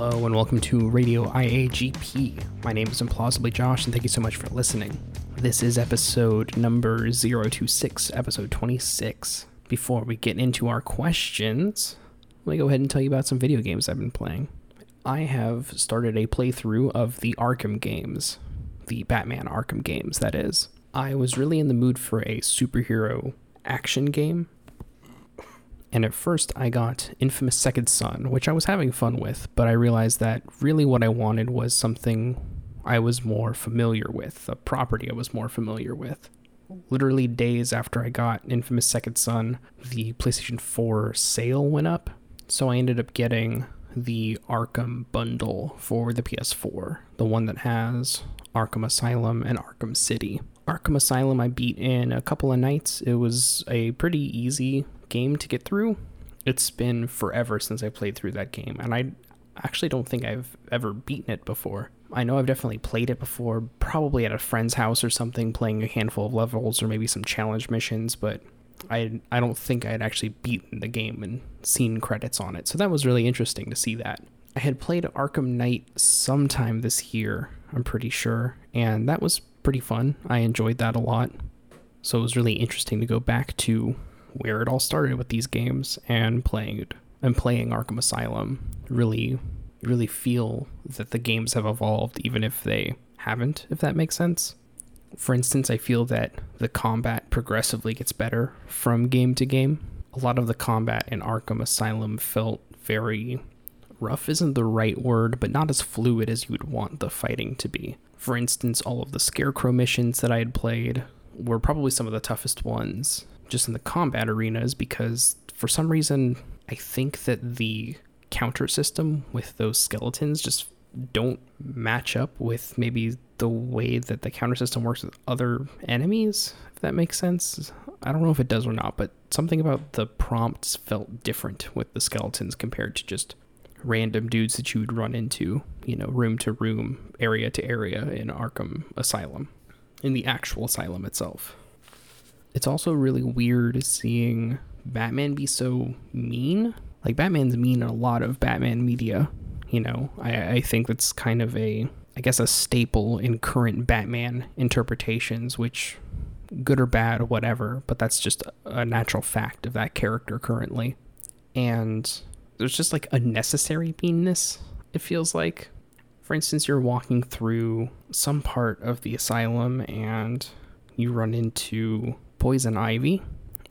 Hello and welcome to Radio IAGP. My name is Implausibly Josh and thank you so much for listening. This is episode number 026, episode 26. Before we get into our questions, let me go ahead and tell you about some video games I've been playing. I have started a playthrough of the Arkham games, the Batman Arkham games, that is. I was really in the mood for a superhero action game and at first, I got Infamous Second Son, which I was having fun with, but I realized that really what I wanted was something I was more familiar with, a property I was more familiar with. Literally days after I got Infamous Second Son, the PlayStation 4 sale went up, so I ended up getting the Arkham bundle for the PS4, the one that has Arkham Asylum and Arkham City. Arkham Asylum I beat in a couple of nights. It was a pretty easy game to get through. It's been forever since I played through that game, and I actually don't think I've ever beaten it before. I know I've definitely played it before, probably at a friend's house or something, playing a handful of levels or maybe some challenge missions, but I I don't think I had actually beaten the game and seen credits on it. So that was really interesting to see that. I had played Arkham Knight sometime this year, I'm pretty sure, and that was pretty fun. I enjoyed that a lot. So it was really interesting to go back to where it all started with these games and playing and playing Arkham Asylum. Really, really feel that the games have evolved, even if they haven't. If that makes sense. For instance, I feel that the combat progressively gets better from game to game. A lot of the combat in Arkham Asylum felt very rough isn't the right word, but not as fluid as you would want the fighting to be. For instance, all of the Scarecrow missions that I had played were probably some of the toughest ones, just in the combat arenas because for some reason I think that the counter system with those skeletons just don't match up with maybe the way that the counter system works with other enemies, if that makes sense. I don't know if it does or not, but something about the prompts felt different with the skeletons compared to just random dudes that you would run into, you know, room to room, area to area in Arkham Asylum, in the actual asylum itself it's also really weird seeing Batman be so mean. Like Batman's mean in a lot of Batman media. You know, I, I think that's kind of a, I guess, a staple in current Batman interpretations, which good or bad, whatever, but that's just a natural fact of that character currently. And there's just like unnecessary meanness, it feels like. For instance, you're walking through some part of the asylum and you run into Poison Ivy,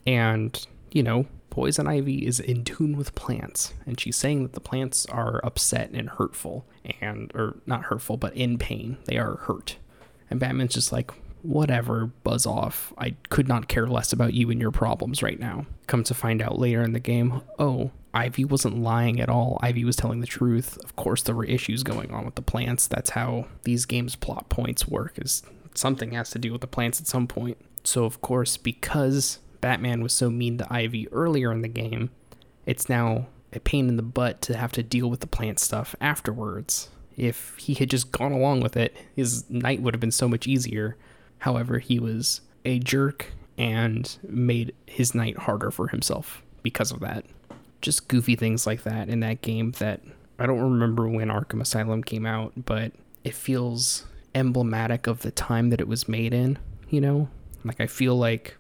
and, you know, Poison Ivy is in tune with plants, and she's saying that the plants are upset and hurtful, and, or not hurtful, but in pain. They are hurt. And Batman's just like, whatever, buzz off. I could not care less about you and your problems right now. Come to find out later in the game, oh, Ivy wasn't lying at all. Ivy was telling the truth. Of course, there were issues going on with the plants. That's how these games' plot points work. Is something has to do with the plants at some point. So, of course, because Batman was so mean to Ivy earlier in the game, it's now a pain in the butt to have to deal with the plant stuff afterwards. If he had just gone along with it, his night would have been so much easier. However, he was a jerk and made his night harder for himself because of that. Just goofy things like that in that game that I don't remember when Arkham Asylum came out, but it feels emblematic of the time that it was made in, you know? Like, I feel like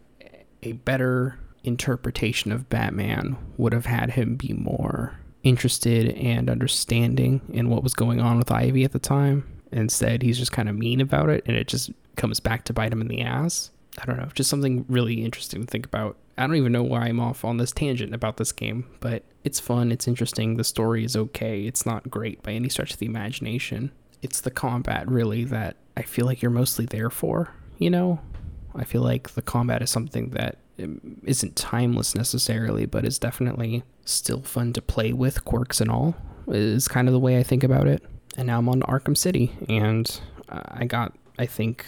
a better interpretation of Batman would have had him be more interested and understanding in what was going on with Ivy at the time. Instead, he's just kind of mean about it, and it just comes back to bite him in the ass. I don't know, just something really interesting to think about. I don't even know why I'm off on this tangent about this game, but it's fun, it's interesting, the story is okay. It's not great by any stretch of the imagination. It's the combat, really, that I feel like you're mostly there for, you know? I feel like the combat is something that um, isn't timeless necessarily, but is definitely still fun to play with, quirks and all, is kind of the way I think about it. And now I'm on Arkham City, and I got, I think,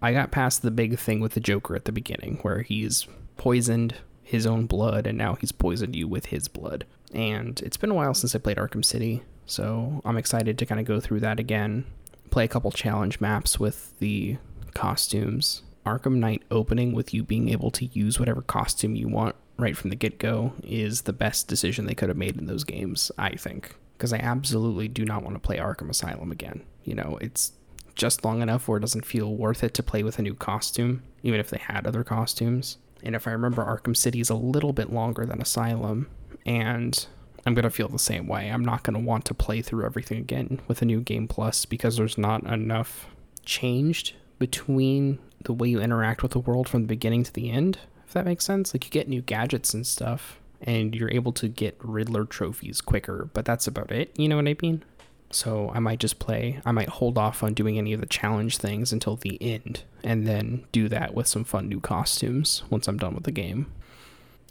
I got past the big thing with the Joker at the beginning, where he's poisoned his own blood, and now he's poisoned you with his blood. And it's been a while since I played Arkham City, so I'm excited to kind of go through that again, play a couple challenge maps with the costumes Arkham Knight opening with you being able to use whatever costume you want right from the get go is the best decision they could have made in those games, I think. because I absolutely do not want to play Arkham Asylum again. You know, it's just long enough where it doesn't feel worth it to play with a new costume, even if they had other costumes. And if I remember, Arkham City is a little bit longer than Asylum, and I'm going to feel the same way. I'm not going to want to play through everything again with a new game plus because there's not enough changed between the way you interact with the world from the beginning to the end, if that makes sense. Like you get new gadgets and stuff, and you're able to get Riddler trophies quicker, but that's about it. You know what I mean? So I might just play, I might hold off on doing any of the challenge things until the end, and then do that with some fun new costumes once I'm done with the game.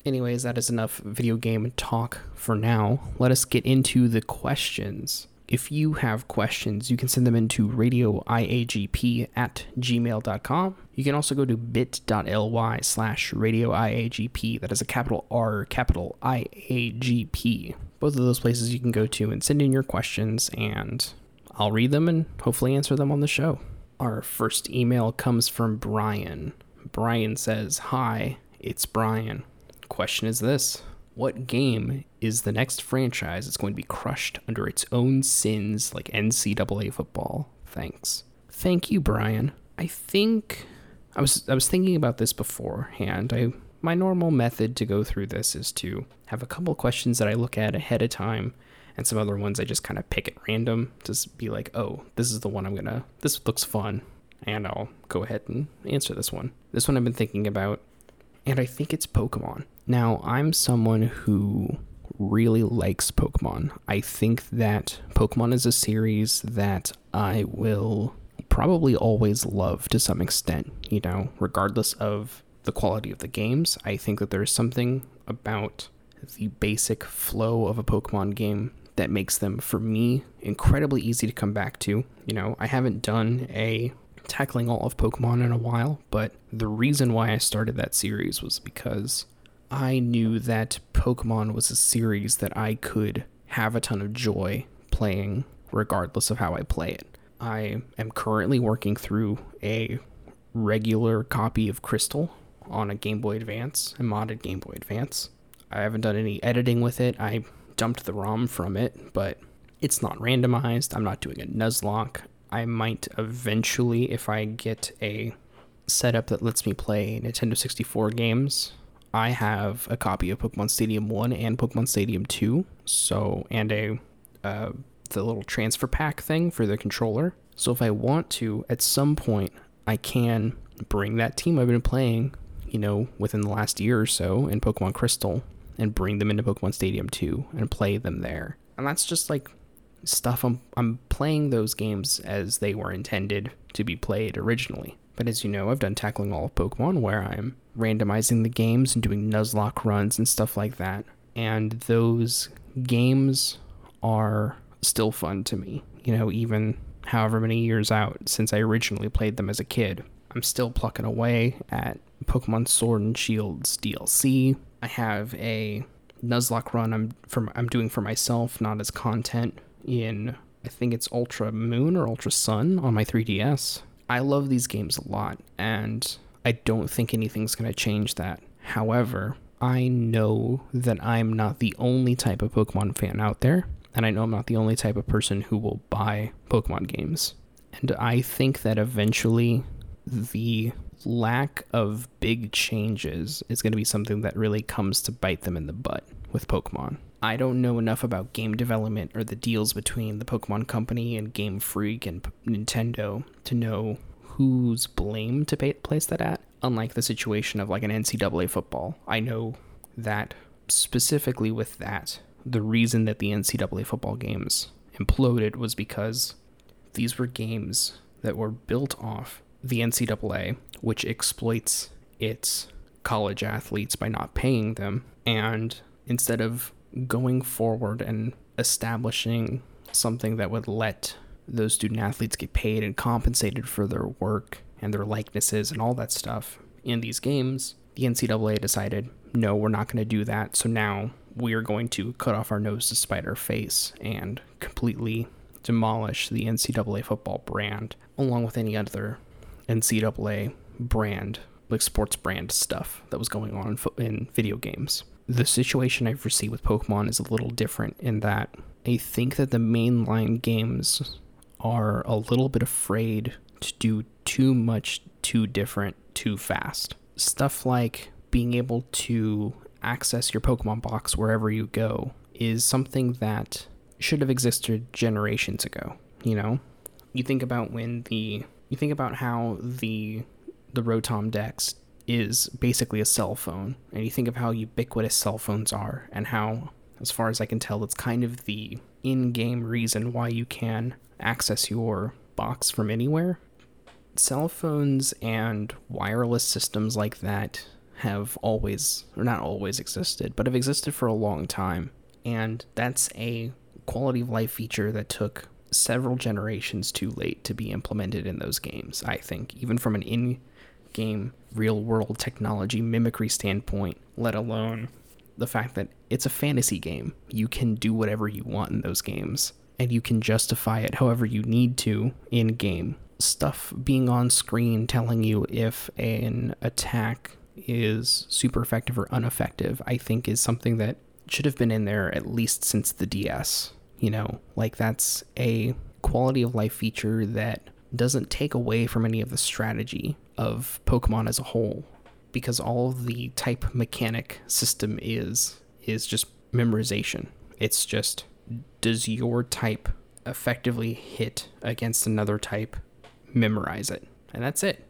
Anyways, that is enough video game talk for now. Let us get into the questions. If you have questions, you can send them into radioiagp at gmail.com. You can also go to bit.ly slash radioiagp. That is a capital R, capital I-A-G-P. Both of those places you can go to and send in your questions, and I'll read them and hopefully answer them on the show. Our first email comes from Brian. Brian says, Hi, it's Brian. Question is this what game is the next franchise that's going to be crushed under its own sins like NCAA football? Thanks. Thank you, Brian. I think I was I was thinking about this beforehand. I my normal method to go through this is to have a couple questions that I look at ahead of time and some other ones I just kind of pick at random to be like, "Oh, this is the one I'm going to this looks fun." And I'll go ahead and answer this one. This one I've been thinking about and I think it's Pokemon. Now, I'm someone who really likes Pokemon. I think that Pokemon is a series that I will probably always love to some extent, you know, regardless of the quality of the games. I think that there's something about the basic flow of a Pokemon game that makes them, for me, incredibly easy to come back to. You know, I haven't done a tackling all of Pokemon in a while, but the reason why I started that series was because I knew that Pokemon was a series that I could have a ton of joy playing regardless of how I play it. I am currently working through a regular copy of Crystal on a Game Boy Advance, a modded Game Boy Advance. I haven't done any editing with it. I dumped the ROM from it, but it's not randomized. I'm not doing a Nuzlocke. I might eventually, if I get a setup that lets me play Nintendo 64 games, I have a copy of Pokemon Stadium 1 and Pokemon Stadium 2, so and a uh, the little transfer pack thing for the controller. So if I want to, at some point, I can bring that team I've been playing, you know, within the last year or so in Pokemon Crystal and bring them into Pokemon Stadium 2 and play them there. And that's just like stuff I'm I'm playing those games as they were intended to be played originally. But as you know, I've done tackling all of Pokemon where I'm randomizing the games and doing Nuzlocke runs and stuff like that. And those games are still fun to me. You know, even however many years out since I originally played them as a kid. I'm still plucking away at Pokemon Sword and Shield's DLC. I have a Nuzlocke run I'm from I'm doing for myself, not as content in I think it's Ultra Moon or Ultra Sun on my 3DS. I love these games a lot and I don't think anything's going to change that. However, I know that I'm not the only type of Pokemon fan out there, and I know I'm not the only type of person who will buy Pokemon games. And I think that eventually the lack of big changes is going to be something that really comes to bite them in the butt with Pokemon. I don't know enough about game development or the deals between the Pokemon Company and Game Freak and P- Nintendo to know whose blame to pay- place that at. Unlike the situation of like an NCAA football, I know that specifically with that, the reason that the NCAA football games imploded was because these were games that were built off the NCAA, which exploits its college athletes by not paying them. And instead of going forward and establishing something that would let those student athletes get paid and compensated for their work and their likenesses and all that stuff in these games, the NCAA decided, no, we're not going to do that. So now we're going to cut off our nose to spite our face and completely demolish the NCAA football brand, along with any other NCAA brand, like sports brand stuff that was going on in, fo- in video games. The situation I foresee with Pokemon is a little different in that I think that the mainline games are a little bit afraid to do too much, too different, too fast. Stuff like being able to access your Pokemon box wherever you go is something that should have existed generations ago, you know? You think about when the you think about how the the Rotom Dex is basically a cell phone, and you think of how ubiquitous cell phones are and how as far as I can tell, it's kind of the in-game reason why you can access your box from anywhere. Cell phones and wireless systems like that have always, or not always existed, but have existed for a long time. And that's a quality of life feature that took several generations too late to be implemented in those games, I think, even from an in game real world technology mimicry standpoint, let alone the fact that it's a fantasy game. You can do whatever you want in those games, and you can justify it however you need to in game. Stuff being on screen telling you if an attack is super effective or ineffective, I think is something that should have been in there at least since the DS. You know, like that's a quality of life feature that doesn't take away from any of the strategy of Pokemon as a whole because all the type mechanic system is is just memorization. It's just does your type effectively hit against another type, memorize it. And that's it.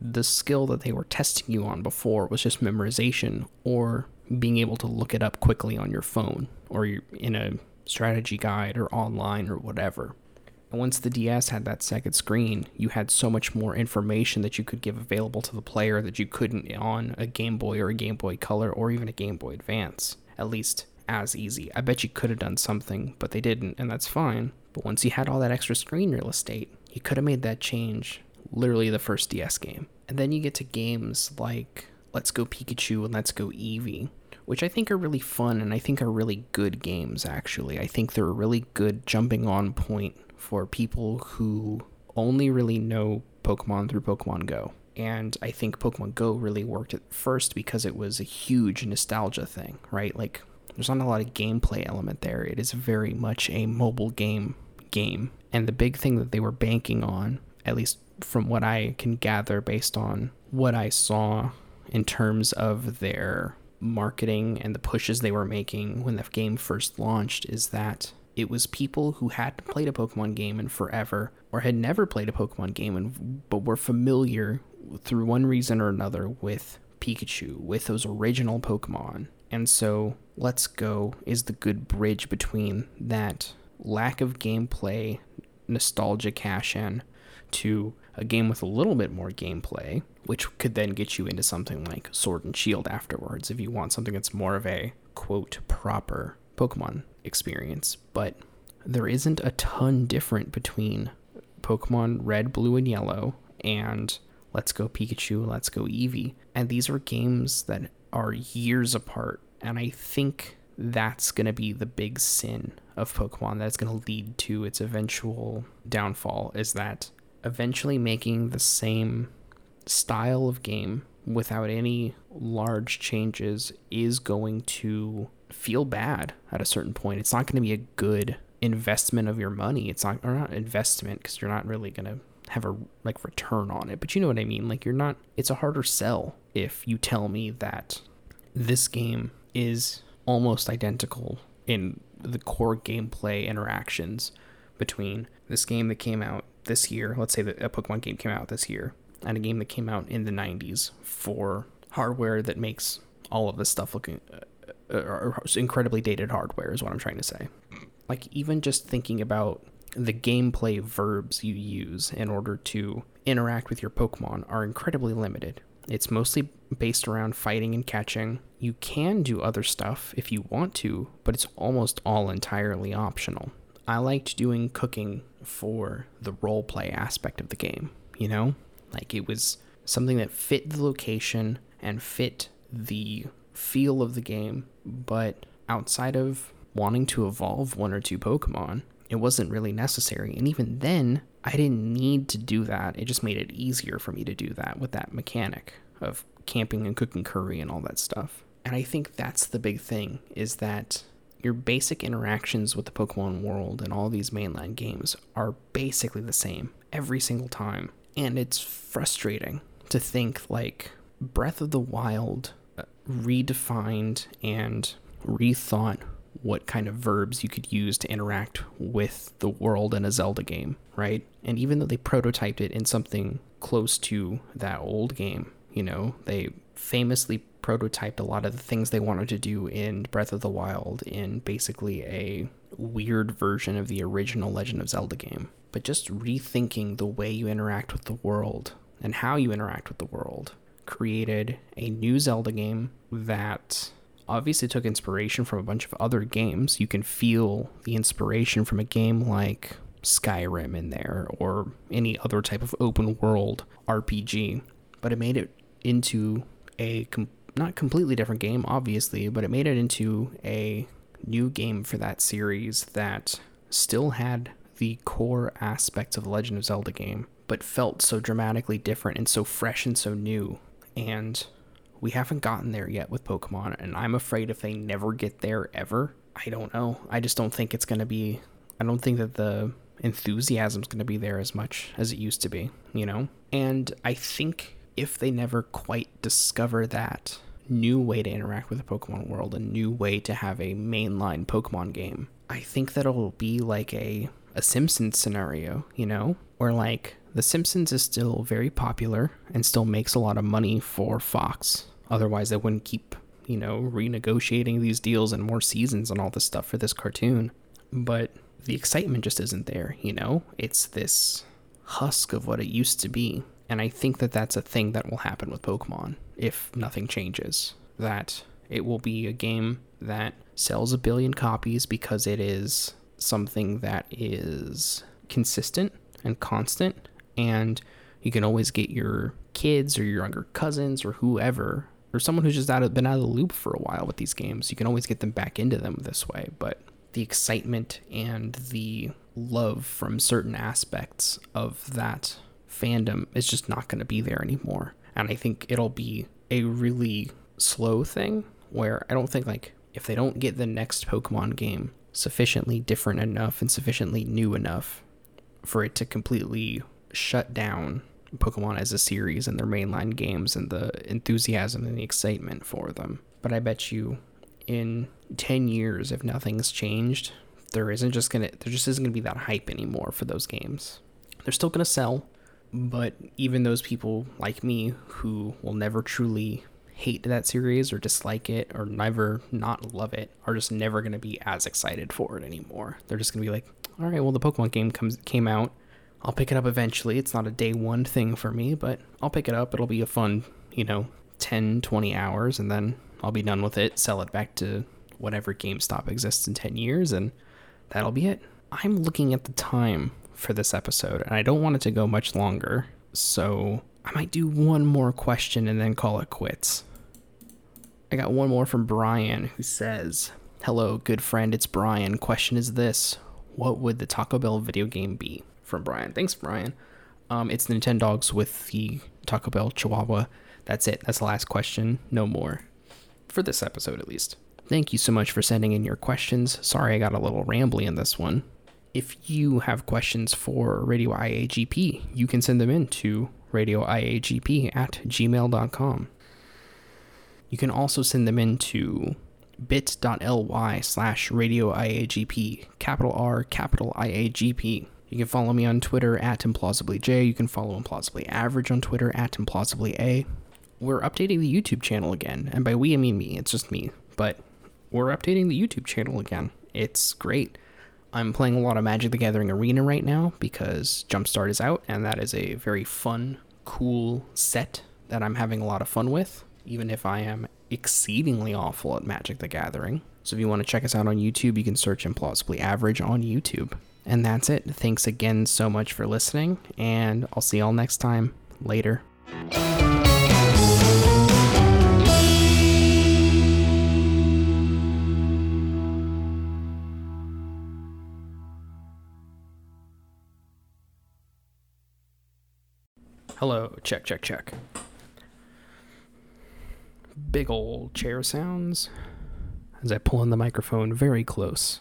The skill that they were testing you on before was just memorization or being able to look it up quickly on your phone or in a strategy guide or online or whatever. And once the DS had that second screen, you had so much more information that you could give available to the player that you couldn't on a Game Boy or a Game Boy Color or even a Game Boy Advance. At least as easy. I bet you could have done something, but they didn't, and that's fine. But once you had all that extra screen real estate, you could have made that change literally the first DS game. And then you get to games like Let's Go Pikachu and Let's Go Eevee, which I think are really fun and I think are really good games, actually. I think they're a really good jumping on point for people who only really know Pokemon through Pokemon Go. And I think Pokemon Go really worked at first because it was a huge nostalgia thing, right? Like, there's not a lot of gameplay element there. It is very much a mobile game game. And the big thing that they were banking on, at least from what I can gather based on what I saw in terms of their marketing and the pushes they were making when the game first launched, is that it was people who hadn't played a Pokemon game in forever or had never played a Pokemon game and but were familiar through one reason or another with Pikachu, with those original Pokemon. And so Let's Go is the good bridge between that lack of gameplay, nostalgia cash in, to a game with a little bit more gameplay, which could then get you into something like Sword and Shield afterwards if you want something that's more of a quote proper Pokemon experience, but there isn't a ton different between Pokemon Red, Blue, and Yellow and Let's Go Pikachu, Let's Go Eevee. And these are games that are years apart. And I think that's going to be the big sin of Pokemon that's going to lead to its eventual downfall is that eventually making the same style of game without any large changes is going to feel bad at a certain point. It's not going to be a good investment of your money. It's not or not investment because you're not really going to have a like return on it. But you know what I mean? Like you're not it's a harder sell if you tell me that this game is almost identical in the core gameplay interactions between this game that came out this year, let's say that a Pokemon game came out this year, and a game that came out in the 90s for hardware that makes all of this stuff looking uh, or incredibly dated hardware is what I'm trying to say. Like even just thinking about the gameplay verbs you use in order to interact with your Pokemon are incredibly limited. It's mostly based around fighting and catching. You can do other stuff if you want to, but it's almost all entirely optional. I liked doing cooking for the role play aspect of the game, you know? Like it was something that fit the location and fit the feel of the game, but outside of wanting to evolve one or two Pokemon, it wasn't really necessary. And even then, I didn't need to do that. It just made it easier for me to do that with that mechanic of camping and cooking curry and all that stuff. And I think that's the big thing is that your basic interactions with the Pokemon world and all these mainline games are basically the same every single time. And it's frustrating to think like Breath of the Wild redefined and rethought what kind of verbs you could use to interact with the world in a Zelda game, right? And even though they prototyped it in something close to that old game, you know, they famously prototyped a lot of the things they wanted to do in Breath of the Wild in basically a weird version of the original Legend of Zelda game. But just rethinking the way you interact with the world and how you interact with the world created a new Zelda game that obviously took inspiration from a bunch of other games. You can feel the inspiration from a game like Skyrim in there or any other type of open world RPG, but it made it into a com- not completely different game, obviously, but it made it into a new game for that series that still had the core aspects of the Legend of Zelda game, but felt so dramatically different and so fresh and so new. And we haven't gotten there yet with Pokemon, and I'm afraid if they never get there ever, I don't know. I just don't think it's going to be. I don't think that the enthusiasm's going to be there as much as it used to be, you know? And I think if they never quite discover that new way to interact with the Pokemon world, a new way to have a mainline Pokemon game, I think that it'll be like a a Simpsons scenario, you know, where like The Simpsons is still very popular and still makes a lot of money for Fox. Otherwise, they wouldn't keep, you know, renegotiating these deals and more seasons and all this stuff for this cartoon. But the excitement just isn't there, you know? It's this husk of what it used to be. And I think that that's a thing that will happen with Pokemon if nothing changes. That it will be a game that sells a billion copies because it is something that is consistent and constant and you can always get your kids or your younger cousins or whoever or someone who's just out of, been out of the loop for a while with these games. You can always get them back into them this way but the excitement and the love from certain aspects of that fandom is just not going to be there anymore. And i think it'll be a really slow thing where i don't think like if they don't get the next pokemon game sufficiently different enough and sufficiently new enough for it to completely shut down Pokemon as a series and their mainline games and the enthusiasm and the excitement for them. But I bet you in 10 years if nothing's changed, there isn't just going to there just isn't going to be that hype anymore for those games. They're still going to sell, but even those people like me who will never truly hate that series or dislike it or never not love it are just never going to be as excited for it anymore. They're just going to be like, all right, well, the Pokemon game comes came out. I'll pick it up eventually. It's not a day one thing for me, but I'll pick it up. It'll be a fun, you know, 10, 20 hours, and then I'll be done with it, sell it back to whatever GameStop exists in 10 years, and that'll be it. I'm looking at the time for this episode, and I don't want it to go much longer, so I might do one more question and then call it quits. I got one more from Brian who says, Hello, good friend, it's Brian. Question is this What would the Taco Bell video game be? From Brian. Thanks, Brian. Um, it's Nintendogs with the Taco Bell Chihuahua. That's it. That's the last question. No more. For this episode, at least. Thank you so much for sending in your questions. Sorry I got a little rambly in this one. If you have questions for Radio IAGP, you can send them in to radioiagp at gmail.com. You can also send them in to bit.ly slash radio IAGP, capital R, capital IAGP. You can follow me on Twitter at implausiblyj. You can follow implausibly average on Twitter at implausibly We're updating the YouTube channel again, and by we I mean me. It's just me, but we're updating the YouTube channel again. It's great. I'm playing a lot of Magic the Gathering Arena right now because Jumpstart is out, and that is a very fun, cool set that I'm having a lot of fun with even if I am exceedingly awful at Magic the Gathering. So if you want to check us out on YouTube, you can search Implausibly Average on YouTube. And that's it. Thanks again so much for listening, and I'll see y'all next time. Later. Hello, check, check, check big old chair sounds. as I pull in the microphone very close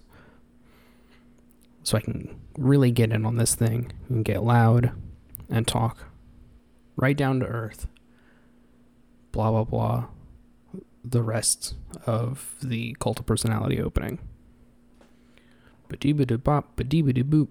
so I can really get in on this thing and get loud and talk right down to earth. Blah, blah, blah. The rest of the cult of personality opening. Ba-dee-ba-da-bop, ba-dee-ba-da-boop.